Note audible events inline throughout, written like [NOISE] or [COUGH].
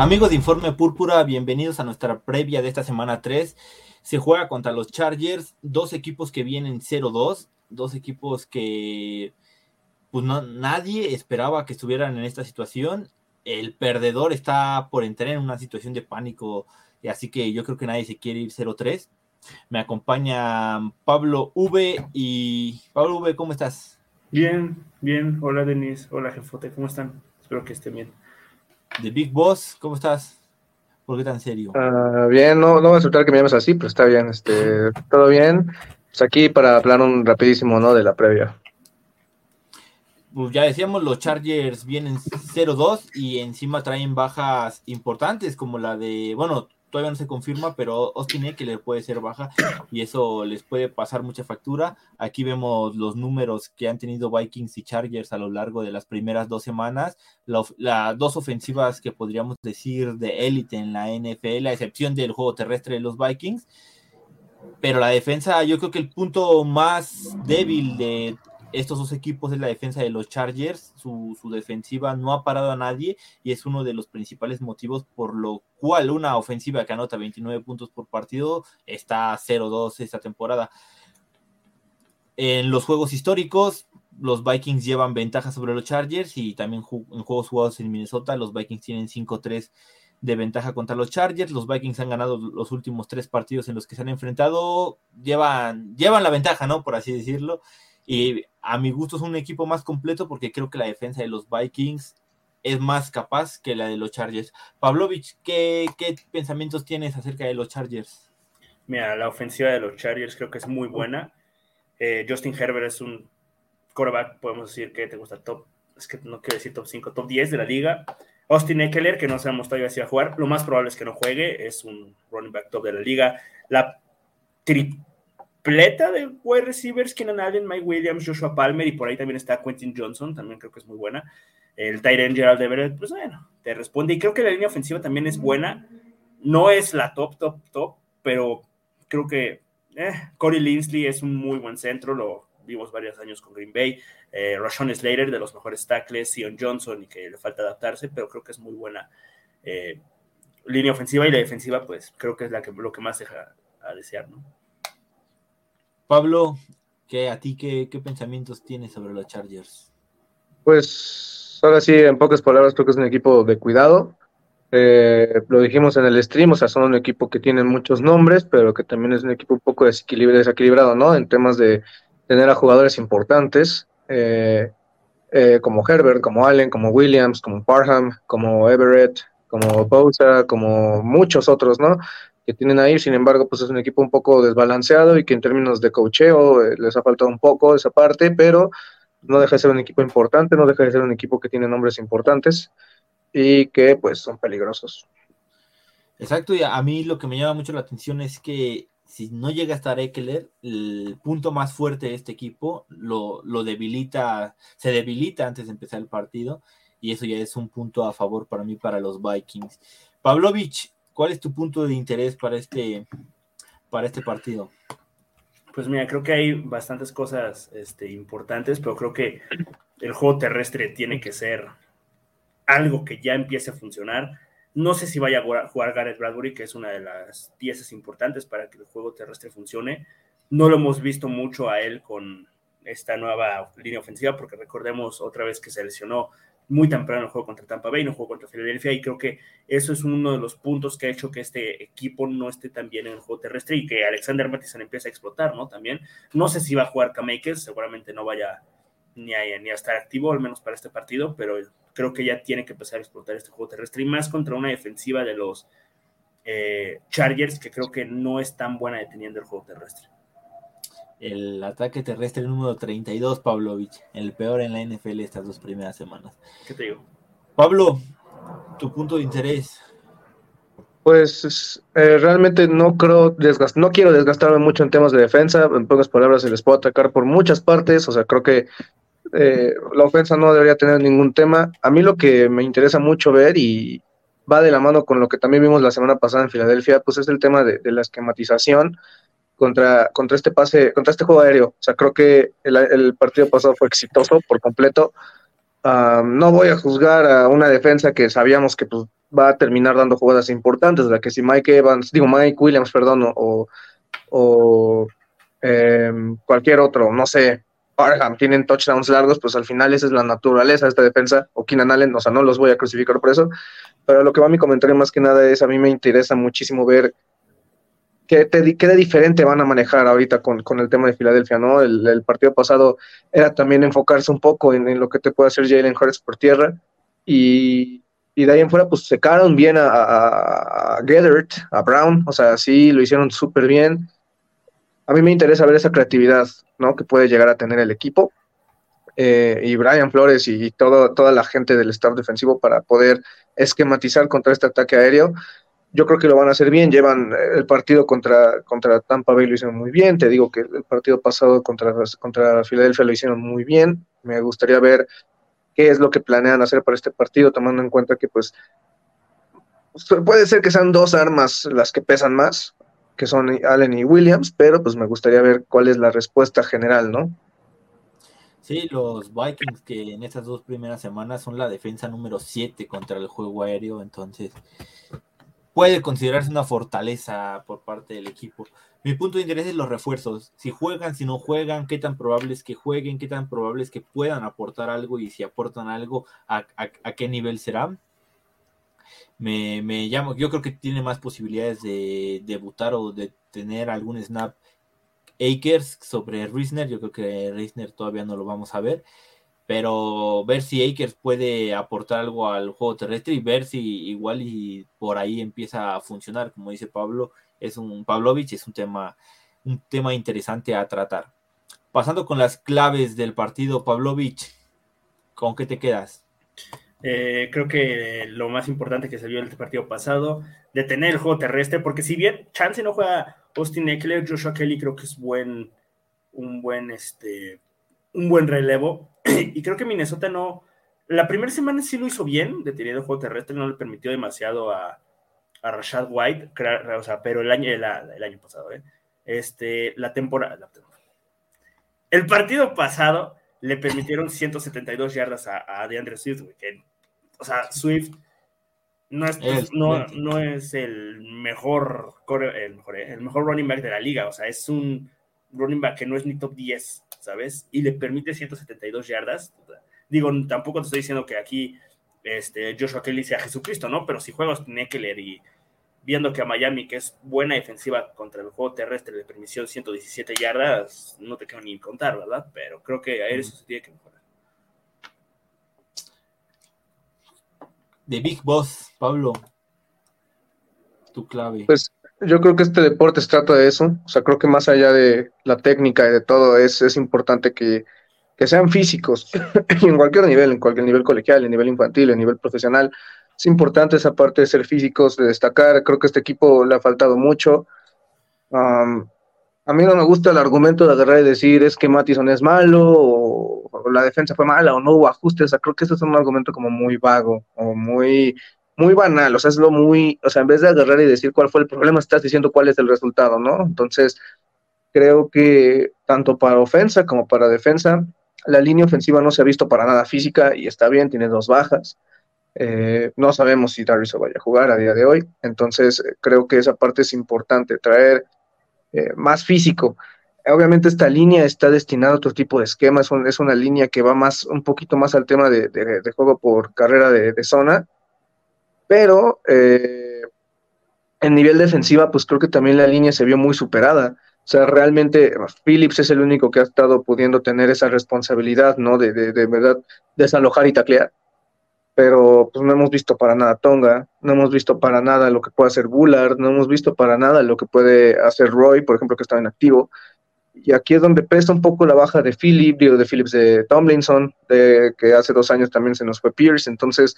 Amigos de Informe Púrpura, bienvenidos a nuestra previa de esta semana 3. Se juega contra los Chargers, dos equipos que vienen 0-2, dos equipos que pues no, nadie esperaba que estuvieran en esta situación. El perdedor está por entrar en una situación de pánico, así que yo creo que nadie se quiere ir 0-3. Me acompaña Pablo V y Pablo V, ¿cómo estás? Bien, bien. Hola, Denis. Hola, jefote. ¿Cómo están? Espero que estén bien. The Big Boss, ¿cómo estás? ¿Por qué tan serio? Ah, bien, no, no voy a aceptar que me llames así, pero está bien, este, todo bien. Pues aquí para hablar un rapidísimo, ¿no? De la previa. pues ya decíamos, los Chargers vienen 0-2 y encima traen bajas importantes como la de, bueno, todavía no se confirma, pero Austin Eckler puede ser baja y eso les puede pasar mucha factura. Aquí vemos los números que han tenido Vikings y Chargers a lo largo de las primeras dos semanas, las dos ofensivas que podríamos decir de élite en la NFL, a excepción del juego terrestre de los Vikings. Pero la defensa, yo creo que el punto más débil de estos dos equipos es la defensa de los Chargers. Su, defensiva no ha parado a nadie y es uno de los principales motivos por lo cual una ofensiva que anota 29 puntos por partido está 0-2 esta temporada. En los juegos históricos, los Vikings llevan ventaja sobre los Chargers y también en juegos jugados en Minnesota, los Vikings tienen 5-3 de ventaja contra los Chargers. Los Vikings han ganado los últimos tres partidos en los que se han enfrentado. Llevan, llevan la ventaja, ¿no? Por así decirlo. Y a mi gusto es un equipo más completo porque creo que la defensa de los Vikings es más capaz que la de los Chargers. Pavlovich, ¿qué, qué pensamientos tienes acerca de los Chargers? Mira, la ofensiva de los Chargers creo que es muy buena. Eh, Justin Herbert es un quarterback, podemos decir que te gusta top, es que no quiero decir top 5, top 10 de la liga. Austin Eckler, que no sabemos todavía si va a jugar, lo más probable es que no juegue, es un running back top de la liga. La tripleta de wide receivers, Keenan Allen, Mike Williams, Joshua Palmer, y por ahí también está Quentin Johnson, también creo que es muy buena. El Tyrant Gerald Everett, pues bueno, te responde. Y creo que la línea ofensiva también es buena. No es la top, top, top, pero creo que eh, Corey Linsley es un muy buen centro, lo vimos varios años con Green Bay. Eh, Rashawn Slater, de los mejores tackles, Sion Johnson, y que le falta adaptarse, pero creo que es muy buena eh, línea ofensiva y la defensiva, pues creo que es la que, lo que más deja a desear, ¿no? Pablo, ¿qué, ¿a ti qué, qué pensamientos tienes sobre los Chargers? Pues ahora sí, en pocas palabras, creo que es un equipo de cuidado. Eh, lo dijimos en el stream, o sea, son un equipo que tiene muchos nombres, pero que también es un equipo un poco desequilibra- desequilibrado, ¿no? En temas de tener a jugadores importantes, eh, eh, como Herbert, como Allen, como Williams, como Parham, como Everett, como Bosa, como muchos otros, ¿no? Que tienen ahí, sin embargo, pues es un equipo un poco desbalanceado y que en términos de cocheo eh, les ha faltado un poco esa parte, pero no deja de ser un equipo importante, no deja de ser un equipo que tiene nombres importantes y que pues son peligrosos. Exacto, y a mí lo que me llama mucho la atención es que si no llega a estar Eckler, el punto más fuerte de este equipo lo, lo debilita, se debilita antes de empezar el partido, y eso ya es un punto a favor para mí, para los Vikings. Pavlovich, ¿cuál es tu punto de interés para este, para este partido? Pues mira, creo que hay bastantes cosas este, importantes, pero creo que el juego terrestre tiene que ser algo que ya empiece a funcionar. No sé si vaya a jugar- Garrett Bradbury, que es una de las piezas importantes para que el juego terrestre funcione. No lo hemos visto mucho a él con esta nueva línea ofensiva, porque recordemos otra vez que se lesionó muy temprano el juego contra Tampa Bay, no jugó contra Filadelfia, y creo que eso es uno de los puntos que ha hecho que este equipo no esté tan bien en el juego terrestre y que Alexander Mattison empiece a explotar, ¿no? También, no sé si va a jugar K-Makers, seguramente no vaya ni a, ni a estar activo, al menos para este partido, pero creo que ya tiene que empezar a explotar este juego terrestre y más contra una defensiva de los eh, Chargers que creo que no es tan buena deteniendo el juego terrestre. El ataque terrestre número 32, Pavlovich, el peor en la NFL estas dos primeras semanas. ¿Qué te digo? Pablo, tu punto de interés. Pues eh, realmente no creo no quiero desgastarme mucho en temas de defensa. En pocas palabras, se les puede atacar por muchas partes. O sea, creo que eh, la ofensa no debería tener ningún tema. A mí lo que me interesa mucho ver y va de la mano con lo que también vimos la semana pasada en Filadelfia, pues es el tema de, la esquematización contra, contra este pase, contra este juego aéreo. O sea, creo que el, partido pasado fue exitoso por completo. Ah, no voy a juzgar a una defensa que sabíamos que pues, va a terminar dando jugadas importantes, la que si Mike Evans, digo Mike Williams, perdón, o, o em, cualquier otro, no sé, Parham tienen touchdowns largos, pues al final esa es la naturaleza de esta defensa, o Keenan Allen, o sea, no los voy a crucificar por eso, pero lo que va a mi comentario más que nada es, a mí me interesa muchísimo ver qué, de diferente van a manejar ahorita con, el tema de Filadelfia, ¿no? El, partido pasado era también enfocarse un poco en, lo que te puede hacer Jalen Hurts por tierra, y, de ahí en fuera, pues secaron bien a, a, a Brown, o sea, sí, lo hicieron súper bien, a mí me interesa ver esa creatividad ¿no? que puede llegar a tener el equipo. Eh, y Brian Flores y, todo, toda la gente del staff defensivo para poder esquematizar contra este ataque aéreo. Yo creo que lo van a hacer bien. Llevan eh, el partido contra, contra Tampa Bay lo hicieron muy bien. Te digo que el partido pasado contra, contra Filadelfia lo hicieron muy bien. Me gustaría ver qué es lo que planean hacer para este partido, tomando en cuenta que pues puede ser que sean dos armas las que pesan más, que son Allen y Williams, pero pues me gustaría ver cuál es la respuesta general, ¿no? Sí, los Vikings que en estas dos primeras semanas son la defensa número 7 contra el juego aéreo, entonces puede considerarse una fortaleza por parte del equipo. Mi punto de interés es los refuerzos. Si juegan, si no juegan, qué tan probable es que jueguen, qué tan probable es que puedan aportar algo y si aportan algo, a, qué nivel será me, me llamo, yo creo que tiene más posibilidades de debutar o de tener algún snap Akers sobre Risner, yo creo que Risner todavía no lo vamos a ver, pero ver si Akers puede aportar algo al juego terrestre y ver si igual y por ahí empieza a funcionar, como dice Pablo, es un Pavlovich, es un tema, un tema interesante a tratar. Pasando con las claves del partido, Pavlovich, ¿con qué te quedas? Eh, creo que lo más importante que se vio el partido pasado, detener el juego terrestre, porque si bien Chance no juega Austin Eckler, Joshua Kelly creo que es buen, un buen, este, un buen relevo. [CLEARS THROAT] y creo que Minnesota no, la primera semana sí lo hizo bien, deteniendo el juego terrestre, no le permitió demasiado a, a Rashad White, o sea, pero el año, el, año pasado, ¿eh? este, la temporada, el partido pasado le permitieron 172 yardas a, a DeAndre Swift, que, o sea, Swift no es, no, no, es el mejor, el mejor, eh, el mejor running back de la liga, o sea, es un running back que no es ni top 10, ¿sabes? Y le permite 172 yardas. Digo, tampoco te estoy diciendo que aquí este, Joshua Kelly sea Jesucristo, ¿no? Pero si juegas Neckler y viendo que a Miami, que es buena defensiva contra el juego terrestre, de permisión 117 yardas, no te quiero ni contar, ¿verdad? Pero creo que a eso se tiene que mejorar. De Big Boss, Pablo, tu clave. Pues yo creo que este deporte se trata de eso. O sea, creo que más allá de la técnica y de todo, es, es importante que, que sean físicos [LAUGHS] en cualquier nivel, en cualquier nivel colegial, en nivel infantil, en nivel profesional es importante esa parte de ser físicos, de destacar. Creo que a este equipo le ha faltado mucho. a mí no me gusta el argumento de agarrar y decir es que Mattison es malo o, la defensa fue mala o no hubo ajustes. O sea, creo que eso es un argumento como muy vago o muy, muy banal. O sea, es lo muy, o sea, en vez de agarrar y decir cuál fue el problema, estás diciendo cuál es el resultado, ¿no? Entonces, creo que tanto para ofensa como para defensa, la línea ofensiva no se ha visto para nada física y está bien, tiene dos bajas. Eh, no sabemos si Darius vaya a jugar a día de hoy, entonces eh, creo que esa parte es importante, traer eh, más físico. obviamente esta línea está destinada a otro tipo de esquemas, es una línea que va más, un poquito más al tema de, juego por carrera de, zona, pero eh, en nivel defensiva, pues creo que también la línea se vio muy superada. O sea, realmente Phillips es el único que ha estado pudiendo tener esa responsabilidad, ¿no? De, de, de verdad desalojar y taclear. Pero pues no hemos visto para nada Tonga, no hemos visto para nada lo que puede hacer Bullard, no hemos visto para nada lo que puede hacer Roy, por ejemplo, que estaba en activo. Y aquí es donde pesa un poco la baja de Phillips, digo, de Phillips de Tomlinson, de que hace dos años también se nos fue Pierce. Entonces,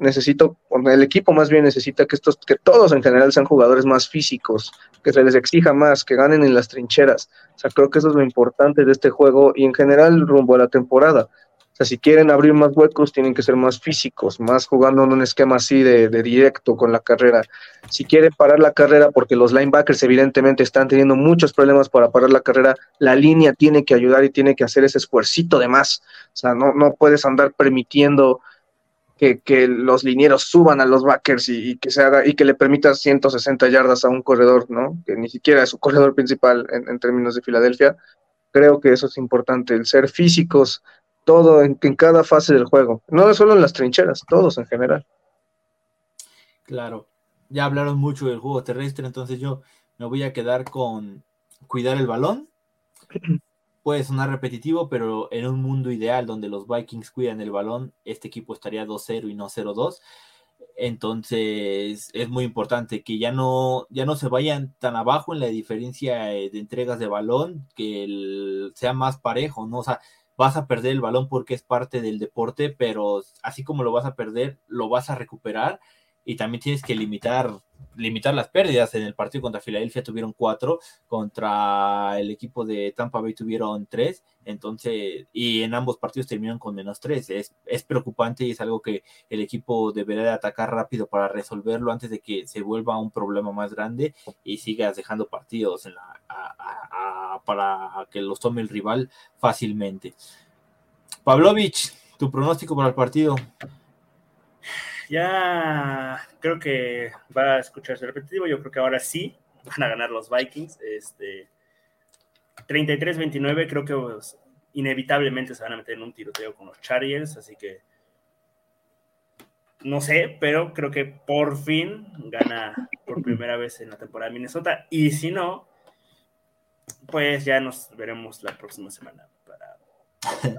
necesito, el equipo más bien necesita que estos, que todos en general sean jugadores más físicos, que se les exija más, que ganen en las trincheras. O sea, creo que eso es lo importante de este juego y en general rumbo a la temporada. O sea, si quieren abrir más huecos, tienen que ser más físicos, más jugando en un esquema así de, de directo con la carrera. Si quieren parar la carrera, porque los linebackers evidentemente están teniendo muchos problemas para parar la carrera, la línea tiene que ayudar y tiene que hacer ese esfuercito de más. O sea, no, no puedes andar permitiendo que, los linieros suban a los backers y, que se haga y que le permita 160 yardas a un corredor, ¿no? Que ni siquiera es su corredor principal en, términos de Filadelfia. Creo que eso es importante, el ser físicos, todo en, en, cada fase del juego, no solo en las trincheras, todos en general. Claro, ya hablaron mucho del juego terrestre, entonces yo me voy a quedar con cuidar el balón [CLEARS THROAT] puede sonar repetitivo, pero en un mundo ideal donde los Vikings cuidan el balón, este equipo estaría 2-0 y no 0-2. Entonces es muy importante que ya no, ya no se vayan tan abajo en la diferencia eh, de entregas de balón, que sea más parejo, ¿no? O sea, vas a perder el balón porque es parte del deporte, pero así como lo vas a perder, lo vas a recuperar y también tienes que limitar limitar las pérdidas. En el partido contra Filadelfia tuvieron cuatro, contra el equipo de Tampa Bay tuvieron tres, entonces, y en ambos partidos terminaron con menos tres. Es, es preocupante y es algo que el equipo deberá de atacar rápido para resolverlo antes de que se vuelva un problema más grande y sigas dejando partidos para que los tome el rival fácilmente. Pavlovich, tu pronóstico para el partido ya creo que va a escucharse repetitivo. Yo creo que ahora sí van a ganar los Vikings. Este, 33-29, creo que pues, inevitablemente se van a meter en un tiroteo con los Chargers, así que no sé, pero creo que por fin gana por primera vez en la temporada de Minnesota. Y si no, pues ya nos veremos la próxima semana para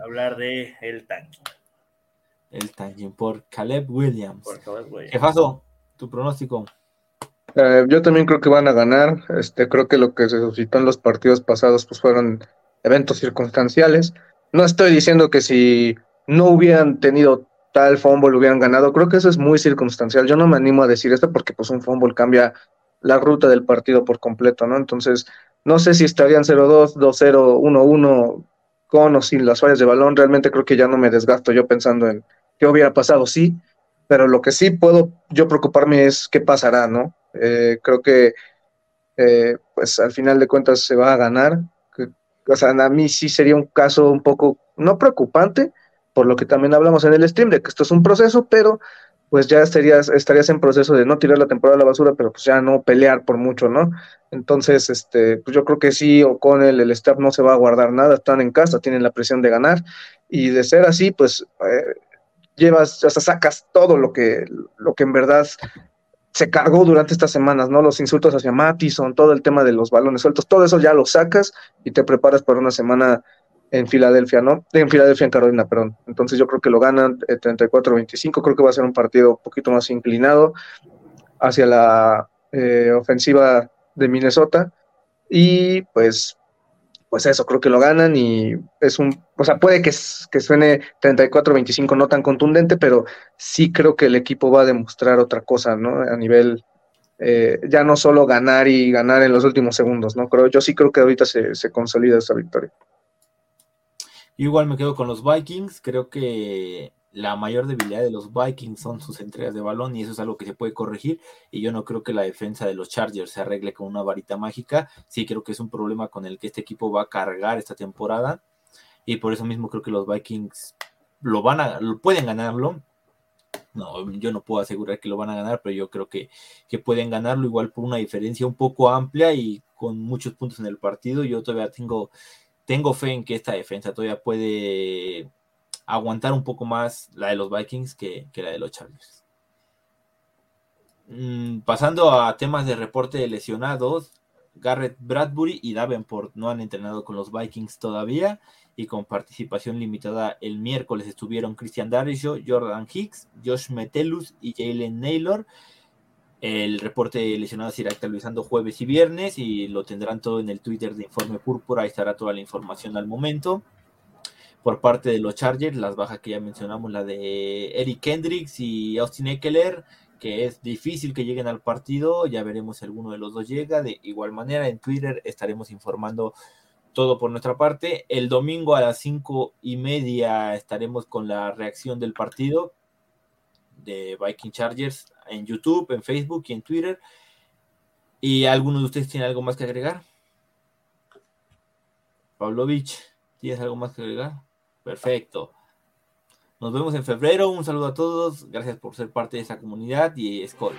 hablar de el tanque el tanking por Caleb Williams. ¿Qué pasó? tu pronóstico. Eh, yo también creo que van a ganar. Este, creo que lo que se suscitó en los partidos pasados pues fueron eventos circunstanciales. No estoy diciendo que si no hubieran tenido tal fumble hubieran ganado. Creo que eso es muy circunstancial. Yo no me animo a decir esto porque pues un fumble cambia la ruta del partido por completo, ¿no? Entonces, no sé si estarían 0-2, 2-0, 1-1 con o sin las fallas de balón. Realmente creo que ya no me desgasto yo pensando en qué hubiera pasado, sí, pero lo que sí puedo yo preocuparme es qué pasará, ¿no? Eh, creo que, eh, pues al final de cuentas se va a ganar. o sea, a mí sí sería un caso un poco, no preocupante, por lo que también hablamos en el stream, de que esto es un proceso, pero pues ya estarías, estarías en proceso de no tirar la temporada a la basura, pero pues ya no pelear por mucho, ¿no? Entonces, este, pues yo creo que sí, o con el, el staff no se va a guardar nada, están en casa, tienen la presión de ganar, y de ser así, pues eh, llevas, sea, sacas todo lo que, lo que en verdad se cargó durante estas semanas, ¿no? Los insultos hacia Mattison, todo el tema de los balones sueltos, todo eso ya lo sacas y te preparas para una semana en Filadelfia, ¿no? En Filadelfia, en Carolina, perdón. Entonces yo creo que lo ganan 34-25, eh, creo que va a ser un partido un poquito más inclinado hacia la eh, ofensiva de Minnesota y pues pues eso, creo que lo ganan y es un, o sea, puede que, que suene 34-25 no tan contundente, pero sí creo que el equipo va a demostrar otra cosa, ¿no? A nivel, eh, ya no solo ganar y ganar en los últimos segundos, ¿no? Creo, yo sí creo que ahorita se, se consolida esa victoria. Igual me quedo con los Vikings, creo que la mayor debilidad de los Vikings son sus entregas de balón y eso es algo que se puede corregir y yo no creo que la defensa de los Chargers se arregle con una varita mágica, sí creo que es un problema con el que este equipo va a cargar esta temporada y por eso mismo creo que los Vikings lo van a, lo pueden ganarlo No, yo no puedo asegurar que lo van a ganar, pero yo creo que, que pueden ganarlo igual por una diferencia un poco amplia y con muchos puntos en el partido. Yo todavía tengo, tengo fe en que esta defensa todavía puede aguantar un poco más la de los Vikings que, que la de los Chargers. Mm, pasando a temas de reporte de lesionados, Garrett Bradbury y Davenport no han entrenado con los Vikings todavía y con participación limitada el miércoles estuvieron Christian Darisho, Jordan Hicks, Josh Metellus y Jalen Naylor. El reporte de lesionados irá actualizando jueves y viernes y lo tendrán todo en el Twitter de Informe Púrpura. Ahí estará toda la información al momento. Por parte de los Chargers, las bajas que ya mencionamos, la de Eric Kendricks y Austin Eckler, que es difícil que lleguen al partido. Ya veremos si alguno de los dos llega. De igual manera, en Twitter estaremos informando todo por nuestra parte. El domingo a las cinco y media estaremos con la reacción del partido de Viking Chargers en YouTube, en Facebook y en Twitter. ¿Y alguno de ustedes tiene algo más que agregar? Pavlovich, ¿tienes algo más que agregar? Perfecto. Nos vemos en febrero. Un saludo a todos. Gracias por ser parte de esta comunidad y Scott.